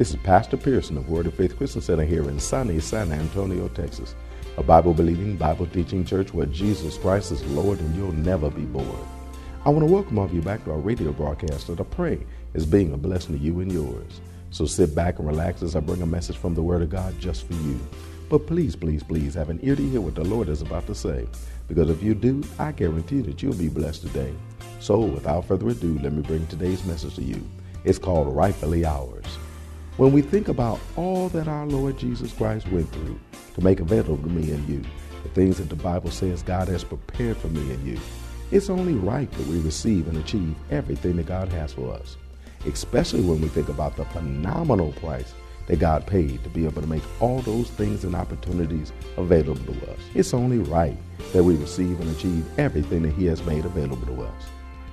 This is Pastor Pearson of Word of Faith Christian Center here in sunny San Antonio, Texas. A Bible believing, Bible teaching church where Jesus Christ is Lord and you'll never be bored. I want to welcome all of you back to our radio broadcast that I pray is being a blessing to you and yours. So sit back and relax as I bring a message from the Word of God just for you. But please, please, please have an ear to hear what the Lord is about to say. Because if you do, I guarantee that you'll be blessed today. So without further ado, let me bring today's message to you. It's called Rightfully Ours. When we think about all that our Lord Jesus Christ went through to make available to me and you, the things that the Bible says God has prepared for me and you, it's only right that we receive and achieve everything that God has for us, especially when we think about the phenomenal price that God paid to be able to make all those things and opportunities available to us. It's only right that we receive and achieve everything that He has made available to us.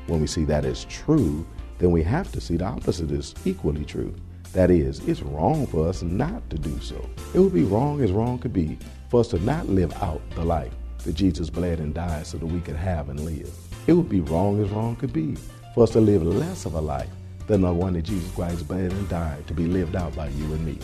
When we see that as true, then we have to see the opposite is equally true. That is, it's wrong for us not to do so. It would be wrong as wrong could be for us to not live out the life that Jesus bled and died so that we could have and live. It would be wrong as wrong could be for us to live less of a life than the one that Jesus Christ bled and died to be lived out by you and me.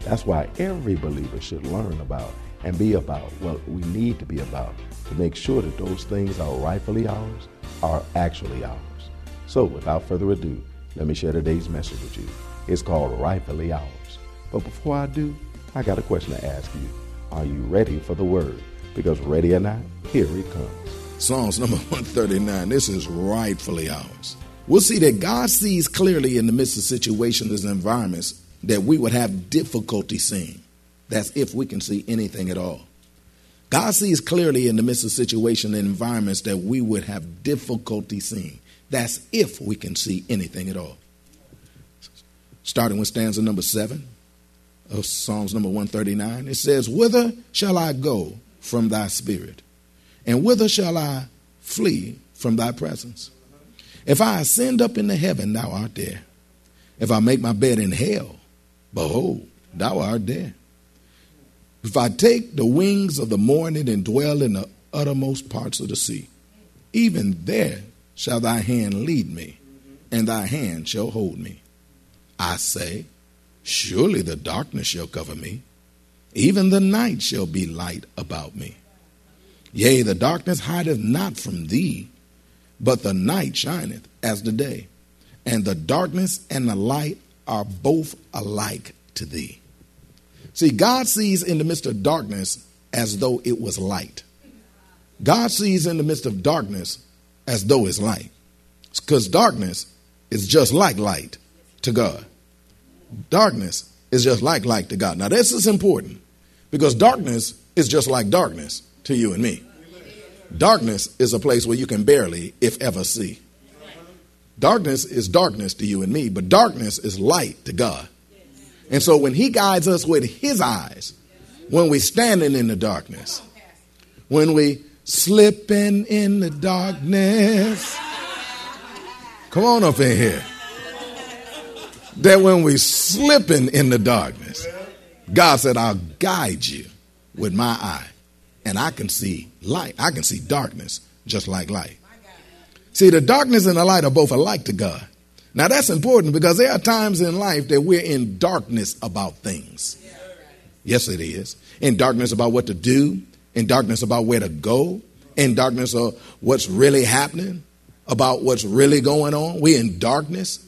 That's why every believer should learn about and be about what we need to be about to make sure that those things are rightfully ours are actually ours. So, without further ado, let me share today's message with you. It's called Rightfully Ours. But before I do, I got a question to ask you. Are you ready for the word? Because ready or not, here it comes. Psalms number 139. This is rightfully ours. We'll see that God sees clearly in the midst of situations and environments that we would have difficulty seeing. That's if we can see anything at all. God sees clearly in the midst of situations and environments that we would have difficulty seeing. That's if we can see anything at all. Starting with stanza number seven of Psalms number 139, it says, Whither shall I go from thy spirit? And whither shall I flee from thy presence? If I ascend up into heaven, thou art there. If I make my bed in hell, behold, thou art there. If I take the wings of the morning and dwell in the uttermost parts of the sea, even there shall thy hand lead me, and thy hand shall hold me. I say, Surely the darkness shall cover me, even the night shall be light about me. Yea, the darkness hideth not from thee, but the night shineth as the day, and the darkness and the light are both alike to thee. See, God sees in the midst of darkness as though it was light. God sees in the midst of darkness as though it's light. Because darkness is just like light to God. Darkness is just like light to God. Now, this is important because darkness is just like darkness to you and me. Darkness is a place where you can barely, if ever, see. Darkness is darkness to you and me, but darkness is light to God. And so when He guides us with His eyes, when we're standing in the darkness, when we slipping in the darkness, come on up in here. That when we're slipping in the darkness, God said, I'll guide you with my eye and I can see light. I can see darkness just like light. See, the darkness and the light are both alike to God. Now that's important because there are times in life that we're in darkness about things. Yes, it is. In darkness about what to do, in darkness about where to go, in darkness of what's really happening, about what's really going on. We're in darkness.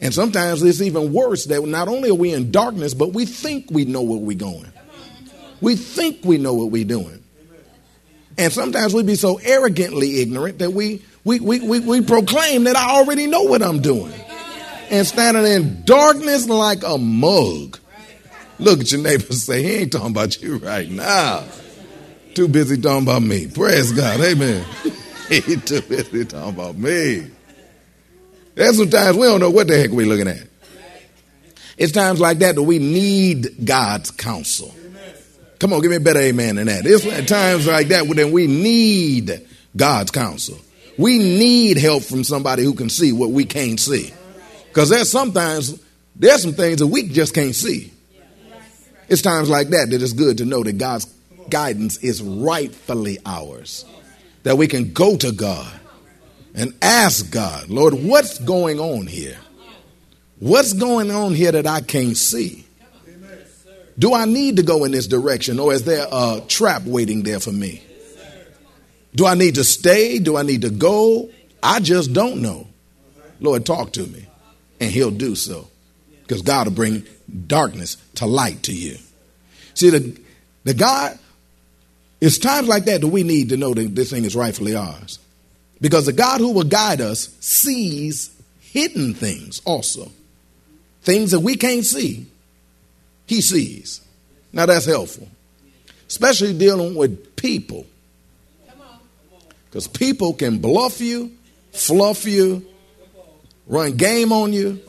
And sometimes it's even worse that not only are we in darkness, but we think we know where we're going. We think we know what we're doing. And sometimes we be so arrogantly ignorant that we, we, we, we, we proclaim that I already know what I'm doing. And standing in darkness like a mug. Look at your neighbor say, he ain't talking about you right now. Too busy talking about me. Praise God. Amen. he too busy talking about me. There's some times we don't know what the heck we're looking at. It's times like that that we need God's counsel. Come on, give me a better amen than that. It's times like that when we need God's counsel. We need help from somebody who can see what we can't see. Because there's sometimes there's some things that we just can't see. It's times like that that it's good to know that God's guidance is rightfully ours. That we can go to God and ask God, Lord, what's going on here? What's going on here that I can't see? Do I need to go in this direction or is there a trap waiting there for me? Do I need to stay? Do I need to go? I just don't know. Lord, talk to me. And he'll do so. Because God will bring darkness to light to you. See, the, the God, it's times like that that we need to know that this thing is rightfully ours. Because the God who will guide us sees hidden things also. Things that we can't see, he sees. Now that's helpful. Especially dealing with people because people can bluff you, fluff you, run game on you,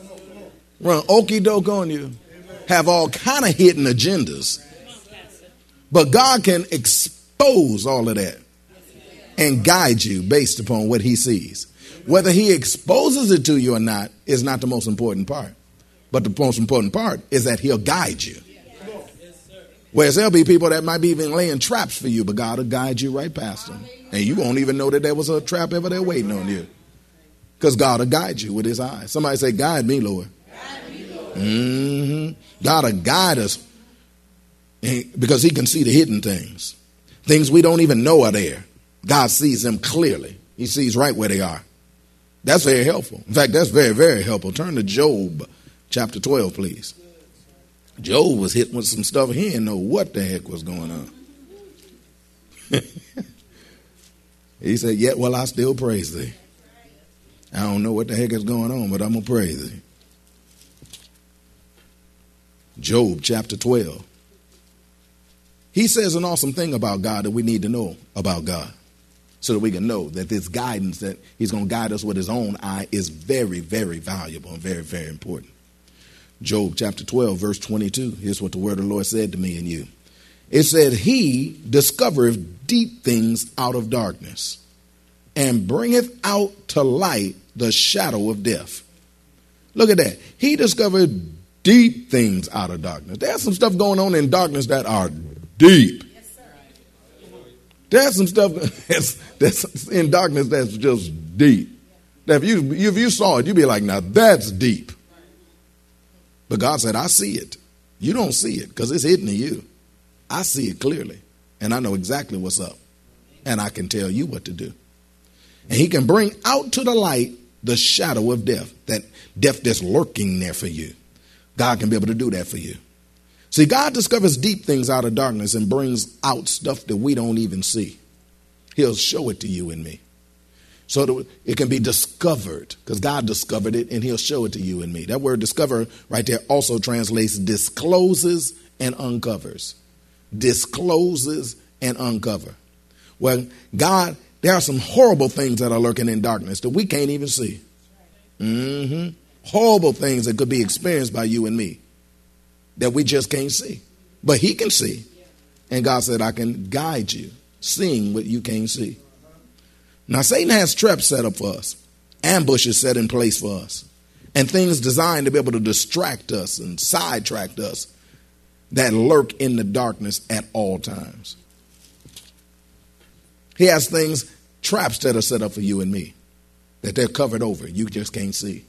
run okey doke on you, have all kind of hidden agendas. But God can expose all of that and guide you based upon what he sees. Whether he exposes it to you or not is not the most important part. But the most important part is that he'll guide you. Whereas there'll be people that might be even laying traps for you, but God will guide you right past them. And you won't even know that there was a trap ever there waiting on you. Because God will guide you with his eyes. Somebody say, Guide me, Lord. Mm-hmm. God will guide us because he can see the hidden things. Things we don't even know are there. God sees them clearly. He sees right where they are. That's very helpful. In fact, that's very, very helpful. Turn to Job chapter 12, please. Job was hit with some stuff. He didn't know what the heck was going on. he said, Yet will I still praise thee. I don't know what the heck is going on, but I'm going to praise thee. Job chapter 12. He says an awesome thing about God that we need to know about God so that we can know that this guidance that he's going to guide us with his own eye is very, very valuable and very, very important. Job chapter 12, verse 22. Here's what the word of the Lord said to me and you. It said, He discovereth deep things out of darkness and bringeth out to light the shadow of death. Look at that. He discovered deep things out of darkness. There's some stuff going on in darkness that are deep. There's some stuff that's, that's in darkness that's just deep. That if you if you saw it, you'd be like, now that's deep. But God said, I see it. You don't see it because it's hidden to you. I see it clearly, and I know exactly what's up, and I can tell you what to do. And He can bring out to the light the shadow of death, that death that's lurking there for you. God can be able to do that for you. See, God discovers deep things out of darkness and brings out stuff that we don't even see. He'll show it to you and me so it can be discovered because God discovered it and He'll show it to you and me. That word discover right there also translates discloses and uncovers. Discloses and uncover. Well, God, there are some horrible things that are lurking in darkness that we can't even see. Mm-hmm. Horrible things that could be experienced by you and me that we just can't see. But He can see. And God said, I can guide you, seeing what you can't see. Now, Satan has traps set up for us, ambushes set in place for us, and things designed to be able to distract us and sidetrack us that lurk in the darkness at all times. He has things, traps that are set up for you and me, that they're covered over. You just can't see.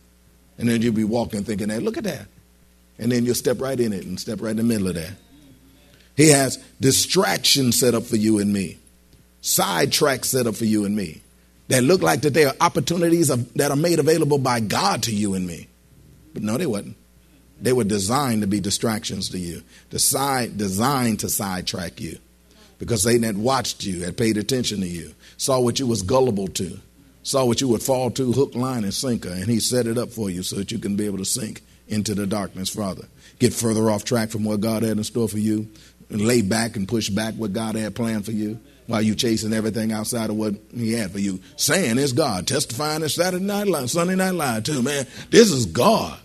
And then you'll be walking thinking, hey, look at that. And then you'll step right in it and step right in the middle of that. He has distractions set up for you and me, sidetracks set up for you and me that look like that they are opportunities of, that are made available by God to you and me. But no, they wasn't. They were designed to be distractions to you, designed to sidetrack you. Because Satan had watched you, had paid attention to you, saw what you was gullible to, saw what you would fall to, hook, line, and sinker, and he set it up for you so that you can be able to sink into the darkness Father. Get further off track from what God had in store for you, and lay back and push back what God had planned for you while you chasing everything outside of what he had for you. Saying it's God, testifying it's Saturday Night Live, Sunday Night Live too, man. This is God.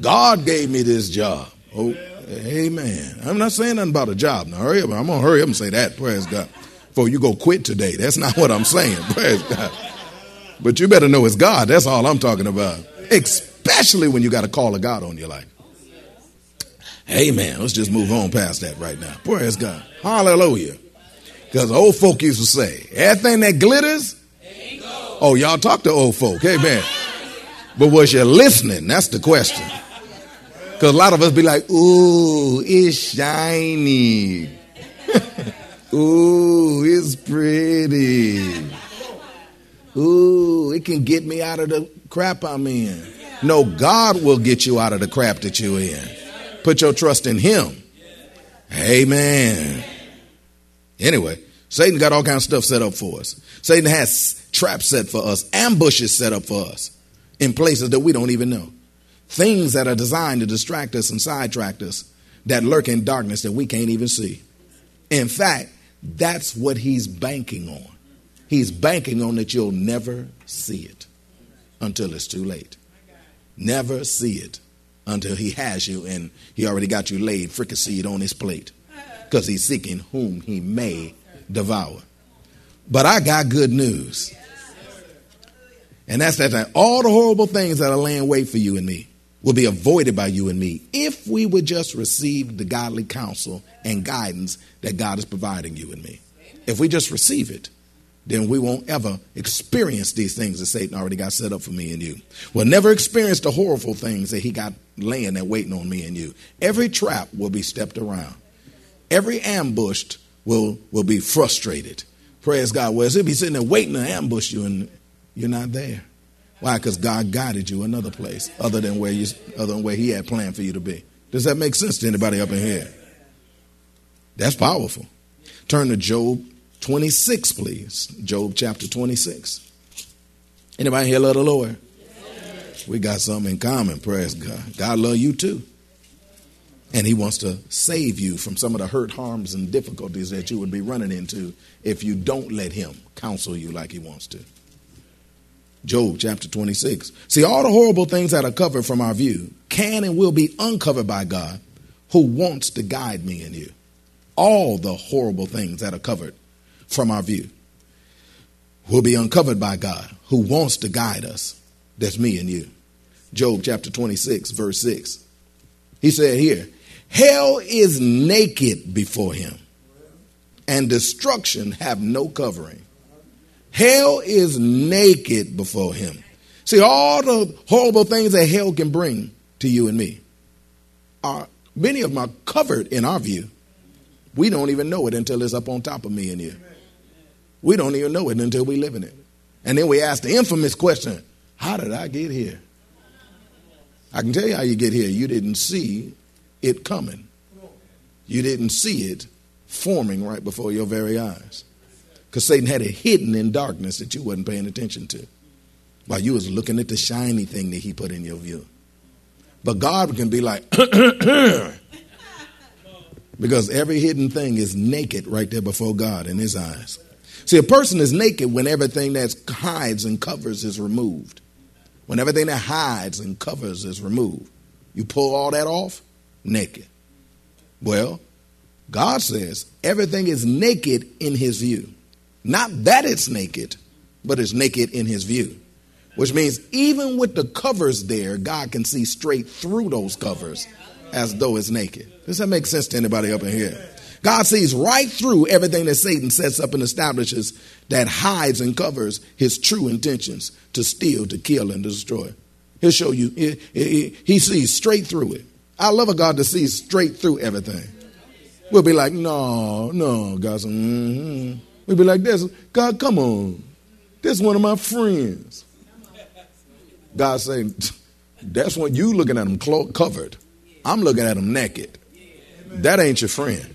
God gave me this job. Oh, amen. I'm not saying nothing about a job. Now hurry up. I'm gonna hurry up and say that. Praise God. Before you go quit today. That's not what I'm saying. Praise God. But you better know it's God. That's all I'm talking about. Especially when you got a call of God on your life. Amen. Let's just move on past that right now. Praise God. Hallelujah. Because old folk used to say, everything that glitters, oh, y'all talk to old folk. Amen. But was you listening? That's the question. Because a lot of us be like, ooh, it's shiny. ooh, it's pretty. Ooh, it can get me out of the crap I'm in. No, God will get you out of the crap that you're in. Put your trust in Him. Amen. Anyway, Satan got all kinds of stuff set up for us. Satan has traps set for us, ambushes set up for us in places that we don't even know. Things that are designed to distract us and sidetrack us that lurk in darkness that we can't even see. In fact, that's what he's banking on. He's banking on that you'll never see it until it's too late. Never see it until he has you and he already got you laid fricasseed on his plate because he's seeking whom he may devour. But I got good news. And that's that all the horrible things that are laying wait for you and me will be avoided by you and me if we would just receive the godly counsel and guidance that God is providing you and me. If we just receive it, then we won't ever experience these things that Satan already got set up for me and you. We'll never experience the horrible things that he got laying there waiting on me and you. Every trap will be stepped around. Every ambushed will, will be frustrated. Praise God. Whereas he'll be sitting there waiting to ambush you and you're not there. Why? Because God guided you another place other than where you other than where He had planned for you to be. Does that make sense to anybody up in here? That's powerful. Turn to Job 26, please. Job chapter 26. Anybody here love the Lord? We got something in common, praise God. God love you too. And he wants to save you from some of the hurt, harms, and difficulties that you would be running into if you don't let him counsel you like he wants to. Job chapter 26. See, all the horrible things that are covered from our view can and will be uncovered by God who wants to guide me and you. All the horrible things that are covered from our view will be uncovered by God who wants to guide us. That's me and you. Job chapter 26, verse 6. He said here, Hell is naked before him, and destruction have no covering. Hell is naked before him. See, all the horrible things that hell can bring to you and me are many of them are covered in our view. We don't even know it until it's up on top of me and you. We don't even know it until we live in it. And then we ask the infamous question, how did I get here? I can tell you how you get here. You didn't see it coming. You didn't see it forming right before your very eyes. Because Satan had it hidden in darkness that you wasn't paying attention to. While you was looking at the shiny thing that he put in your view. But God can be like, because every hidden thing is naked right there before God in his eyes. See, a person is naked when everything that hides and covers is removed. When everything that hides and covers is removed. You pull all that off, naked. Well, God says everything is naked in his view. Not that it's naked, but it's naked in his view. Which means even with the covers there, God can see straight through those covers as though it's naked. Does that make sense to anybody up in here? God sees right through everything that Satan sets up and establishes that hides and covers his true intentions to steal, to kill, and destroy. He'll show you, he, sees straight through it. I love a God that sees straight through everything. We'll be like, no, no, God. Mm-hmm. We'll be like this. God, come on. This is one of my friends. God saying, that's what you looking at them covered. I'm looking at them naked. That ain't your friend.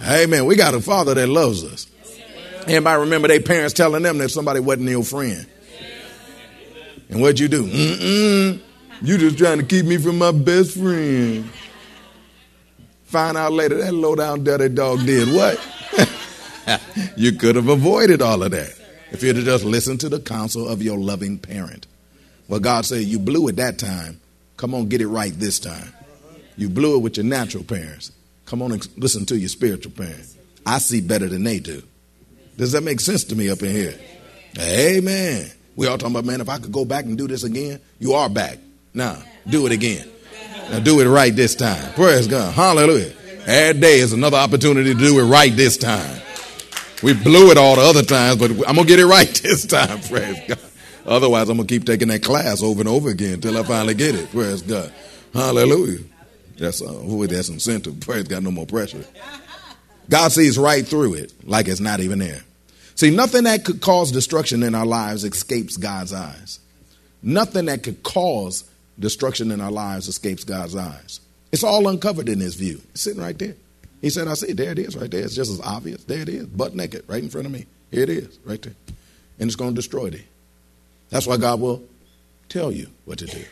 Amen. We got a father that loves us. Anybody remember their parents telling them that somebody wasn't your friend? And what'd you do? Mm-mm. You just trying to keep me from my best friend. Find out later that low down dirty dog did what? you could have avoided all of that if you'd have just listened to the counsel of your loving parent. Well, God said, You blew it that time. Come on, get it right this time. You blew it with your natural parents. Come on and listen to your spiritual parents. I see better than they do. Does that make sense to me up in here? Amen. We all talking about, man, if I could go back and do this again, you are back. Now, do it again. Now, do it right this time. Praise God. Hallelujah. Every day is another opportunity to do it right this time. We blew it all the other times, but I'm going to get it right this time. Praise God. Otherwise, I'm going to keep taking that class over and over again until I finally get it. Praise God. Hallelujah. That's, uh, that's incentive. Praise got no more pressure. God sees right through it like it's not even there. See, nothing that could cause destruction in our lives escapes God's eyes. Nothing that could cause destruction in our lives escapes God's eyes. It's all uncovered in His view. It's sitting right there. He said, I see, there it is right there. It's just as obvious. There it is, butt naked, right in front of me. Here it is, right there. And it's going to destroy thee. That's why God will tell you what to do,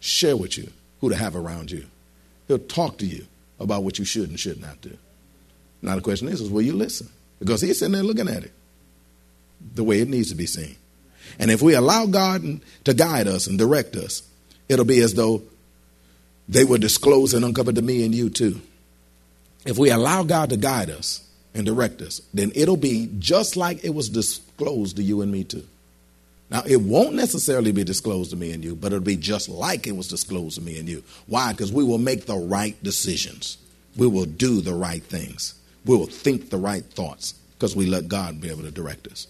share with you who to have around you. He'll talk to you about what you should and should not do. Now, the question is, is will you listen? Because He's sitting there looking at it the way it needs to be seen. And if we allow God to guide us and direct us, it'll be as though they were disclosed and uncovered to me and you too. If we allow God to guide us and direct us, then it'll be just like it was disclosed to you and me too. Now, it won't necessarily be disclosed to me and you, but it'll be just like it was disclosed to me and you. Why? Because we will make the right decisions. We will do the right things. We will think the right thoughts because we let God be able to direct us.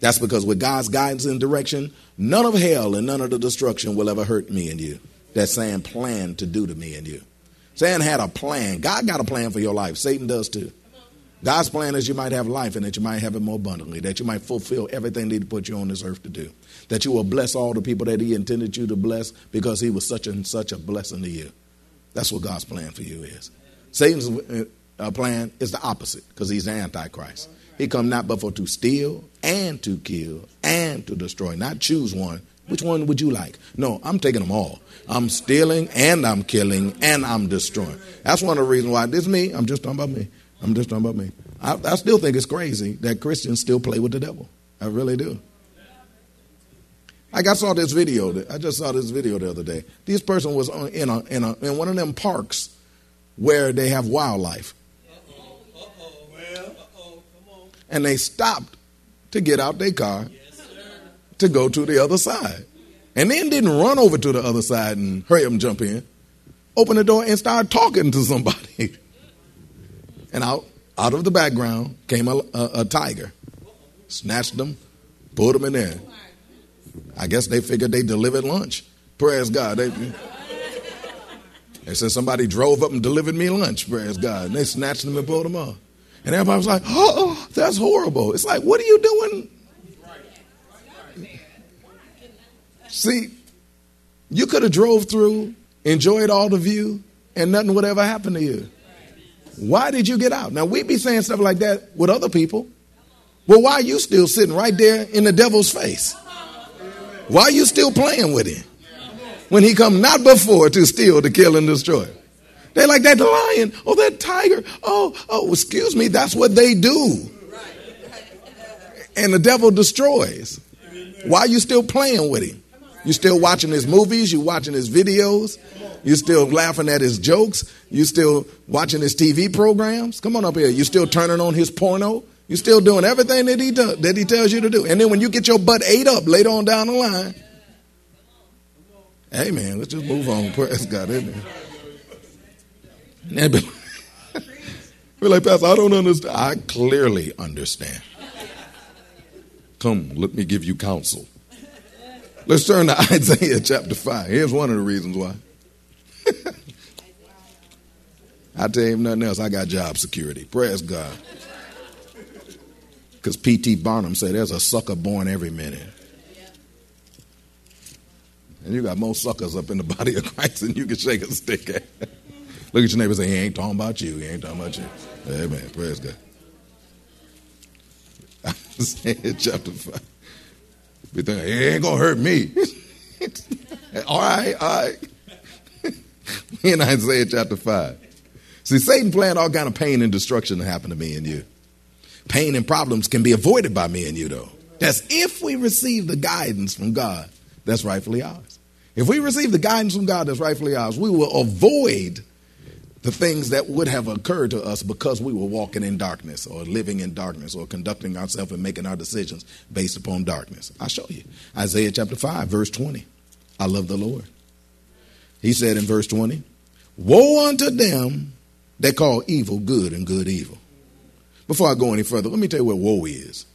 That's because with God's guidance and direction, none of hell and none of the destruction will ever hurt me and you. That Satan planned to do to me and you. Satan had a plan. God got a plan for your life. Satan does too. God's plan is you might have life and that you might have it more abundantly, that you might fulfill everything that He put you on this earth to do, that you will bless all the people that He intended you to bless because He was such and such a blessing to you. That's what God's plan for you is. Satan's uh, plan is the opposite because he's the Antichrist. He come not but for to steal and to kill and to destroy. Not choose one. Which one would you like? No, I'm taking them all. I'm stealing and I'm killing and I'm destroying. That's one of the reasons why this is me. I'm just talking about me. I'm just talking about me. I, I still think it's crazy that Christians still play with the devil. I really do. Like I saw this video. I just saw this video the other day. This person was in a, in a in one of them parks where they have wildlife, Uh-oh, uh-oh, on. and they stopped to get out their car to go to the other side. And then didn't run over to the other side and hurry up and jump in. Open the door and start talking to somebody. and out, out of the background came a, a, a tiger. Snatched them, pulled them in there. I guess they figured they delivered lunch. Praise God. They, they said somebody drove up and delivered me lunch. Praise God. And they snatched them and pulled them off. And everybody was like, oh, that's horrible. It's like, what are you doing? See, you could have drove through, enjoyed all the view, and nothing would ever happen to you. Why did you get out? Now, we'd be saying stuff like that with other people. Well, why are you still sitting right there in the devil's face? Why are you still playing with him? When he come not before to steal, to kill, and destroy. They like that lion. Oh, that tiger. Oh, oh, excuse me. That's what they do. And the devil destroys. Why are you still playing with him? You still watching his movies? you're watching his videos? you're still laughing at his jokes? you're still watching his TV programs? Come on up here. You're still turning on his porno? You're still doing everything that he does, that he tells you to do. And then when you get your butt ate up later on down the line, hey man, let's just move on. Praise God, it? And be, be like, Pastor, I don't understand. I clearly understand. Come, let me give you counsel. Let's turn to Isaiah chapter 5. Here's one of the reasons why. I tell you nothing else, I got job security. Praise God. Because P.T. Barnum said there's a sucker born every minute. And you got more suckers up in the body of Christ than you can shake a stick at. Look at your neighbor and say, He ain't talking about you. He ain't talking about you. Amen. Praise God. Isaiah chapter 5. Be thinking, It ain't to hurt me. all right, all right. in Isaiah chapter 5. See, Satan planned all kind of pain and destruction to happen to me and you. Pain and problems can be avoided by me and you, though. That's if we receive the guidance from God that's rightfully ours. If we receive the guidance from God that's rightfully ours, we will avoid the things that would have occurred to us because we were walking in darkness or living in darkness or conducting ourselves and making our decisions based upon darkness. I'll show you. Isaiah chapter 5, verse 20. I love the Lord. He said in verse 20, Woe unto them that call evil good and good evil. Before I go any further, let me tell you what woe is.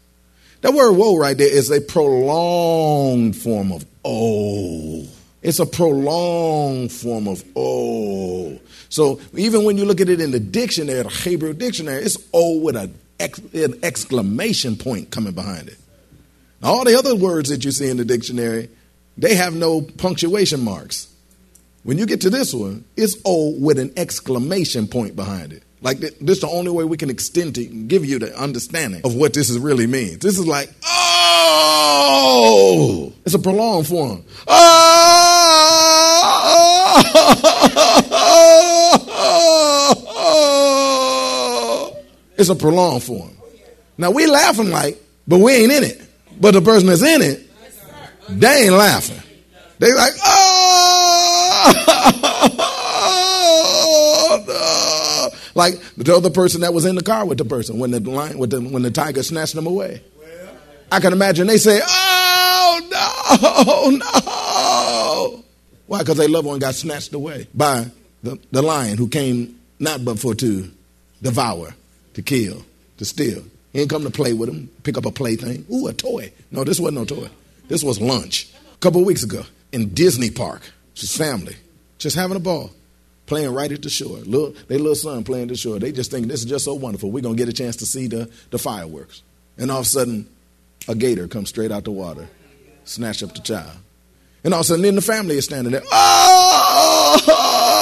That word woe right there is a prolonged form of oh. It's a prolonged form of oh. So even when you look at it in the dictionary, the Hebrew dictionary, it's oh with an, an exclamation point coming behind it. All the other words that you see in the dictionary, they have no punctuation marks. When you get to this one, it's oh with an exclamation point behind it. Like this is the only way we can extend to give you the understanding of what this is really means. This is like, oh, it's a prolonged form. Oh, it's a prolonged form. Now we laughing like, but we ain't in it. But the person that's in it, they ain't laughing. They like, oh. Like the other person that was in the car with the person when the lion, with the, when the tiger snatched them away. I can imagine they say, oh, no, no. Why? Because their loved one got snatched away by the, the lion who came not but for to devour, to kill, to steal. He didn't come to play with him, pick up a plaything. Ooh, a toy. No, this wasn't no toy. This was lunch. A couple weeks ago in Disney Park, his family, just having a ball, playing right at the shore. Little, their little son playing at the shore. They just think this is just so wonderful. We're going to get a chance to see the, the fireworks. And all of a sudden, a gator comes straight out the water, snatch up the child. And all of a sudden, then the family is standing there. Oh!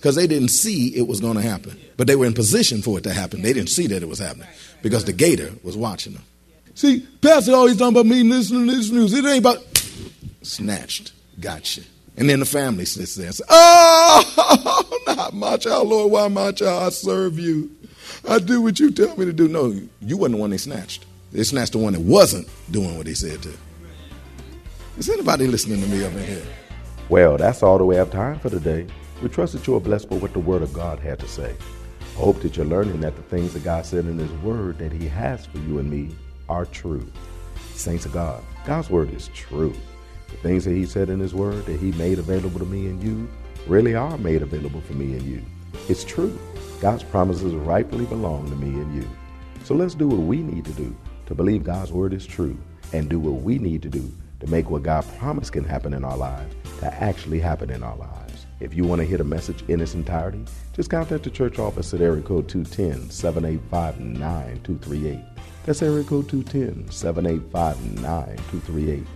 Because they didn't see it was going to happen. But they were in position for it to happen. They didn't see that it was happening because the gator was watching them. See, Pastor always talking about me listening to this news. It ain't about snatched. Gotcha. And then the family sits there and says, Oh, not my child, Lord, why my child? I serve you. I do what you tell me to do. No, you wasn't the one they snatched. They snatched the one that wasn't doing what he said to. Is anybody listening to me up in here? Well, that's all the we have time for today. We trust that you are blessed by what the Word of God had to say. I hope that you're learning that the things that God said in His Word that He has for you and me are true. Saints of God, God's Word is true. The things that He said in His Word that He made available to me and you really are made available for me and you. It's true. God's promises rightfully belong to me and you. So let's do what we need to do to believe God's Word is true and do what we need to do to make what God promised can happen in our lives to actually happen in our lives. If you want to hear the message in its entirety, just contact the church office at area code 210 785 9238. That's area code 210 785 9238.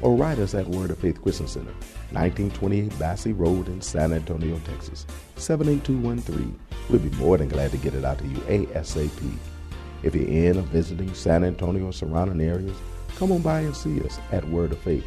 Or write us at Word of Faith Christian Center, 1928 Basse Road in San Antonio, Texas, 78213. We'll be more than glad to get it out to you ASAP. If you're in or visiting San Antonio or surrounding areas, come on by and see us at Word of Faith.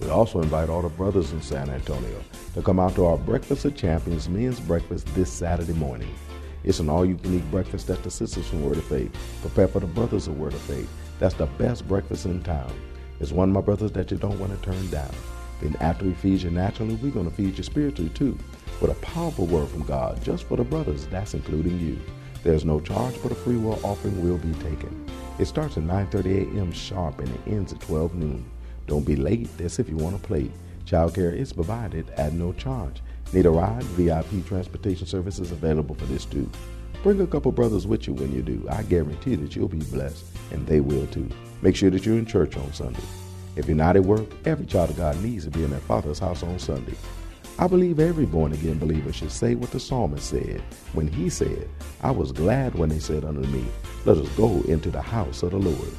We also invite all the brothers in San Antonio to come out to our Breakfast of Champions men's breakfast this Saturday morning. It's an all-you-can-eat breakfast that the sisters from Word of Faith prepare for the brothers of Word of Faith. That's the best breakfast in town. It's one, of my brothers, that you don't want to turn down. Then after we feed you naturally, we're going to feed you spiritually too, with a powerful word from God just for the brothers. That's including you. There's no charge, but a free will offering will be taken. It starts at 9:30 a.m. sharp and it ends at 12 noon. Don't be late. That's if you want to play. Childcare is provided at no charge. Need a ride? VIP transportation service is available for this too. Bring a couple brothers with you when you do. I guarantee that you'll be blessed, and they will too. Make sure that you're in church on Sunday. If you're not at work, every child of God needs to be in their father's house on Sunday. I believe every born again believer should say what the psalmist said when he said, I was glad when they said unto me, Let us go into the house of the Lord.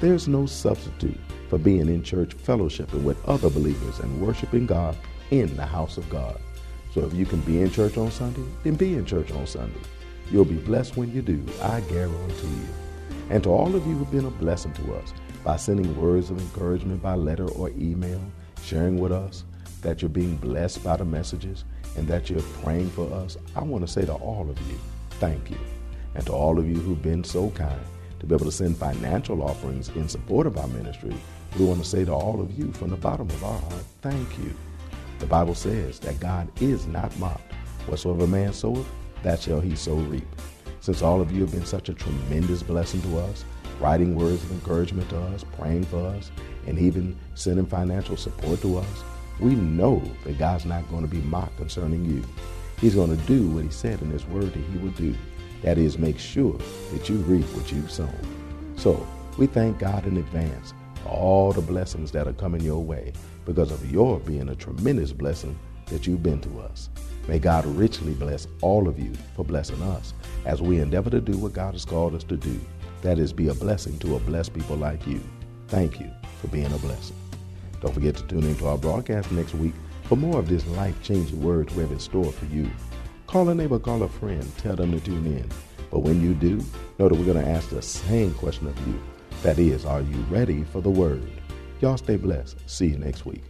There's no substitute for being in church fellowshipping with other believers and worshiping God in the house of God. So if you can be in church on Sunday, then be in church on Sunday. You'll be blessed when you do, I guarantee you. And to all of you who've been a blessing to us by sending words of encouragement by letter or email, sharing with us, that you're being blessed by the messages and that you're praying for us, I want to say to all of you, thank you. And to all of you who've been so kind to be able to send financial offerings in support of our ministry, we want to say to all of you from the bottom of our heart, thank you. The Bible says that God is not mocked. Whatsoever man soweth, that shall he so reap. Since all of you have been such a tremendous blessing to us, writing words of encouragement to us, praying for us, and even sending financial support to us, we know that God's not going to be mocked concerning you. He's going to do what he said in his word that he would do. That is, make sure that you reap what you've sown. So we thank God in advance all the blessings that are coming your way because of your being a tremendous blessing that you've been to us. May God richly bless all of you for blessing us as we endeavor to do what God has called us to do. That is, be a blessing to a blessed people like you. Thank you for being a blessing. Don't forget to tune into our broadcast next week for more of this life changing words we have in store for you. Call a neighbor, call a friend, tell them to tune in. But when you do, know that we're going to ask the same question of you. That is, are you ready for the word? Y'all stay blessed. See you next week.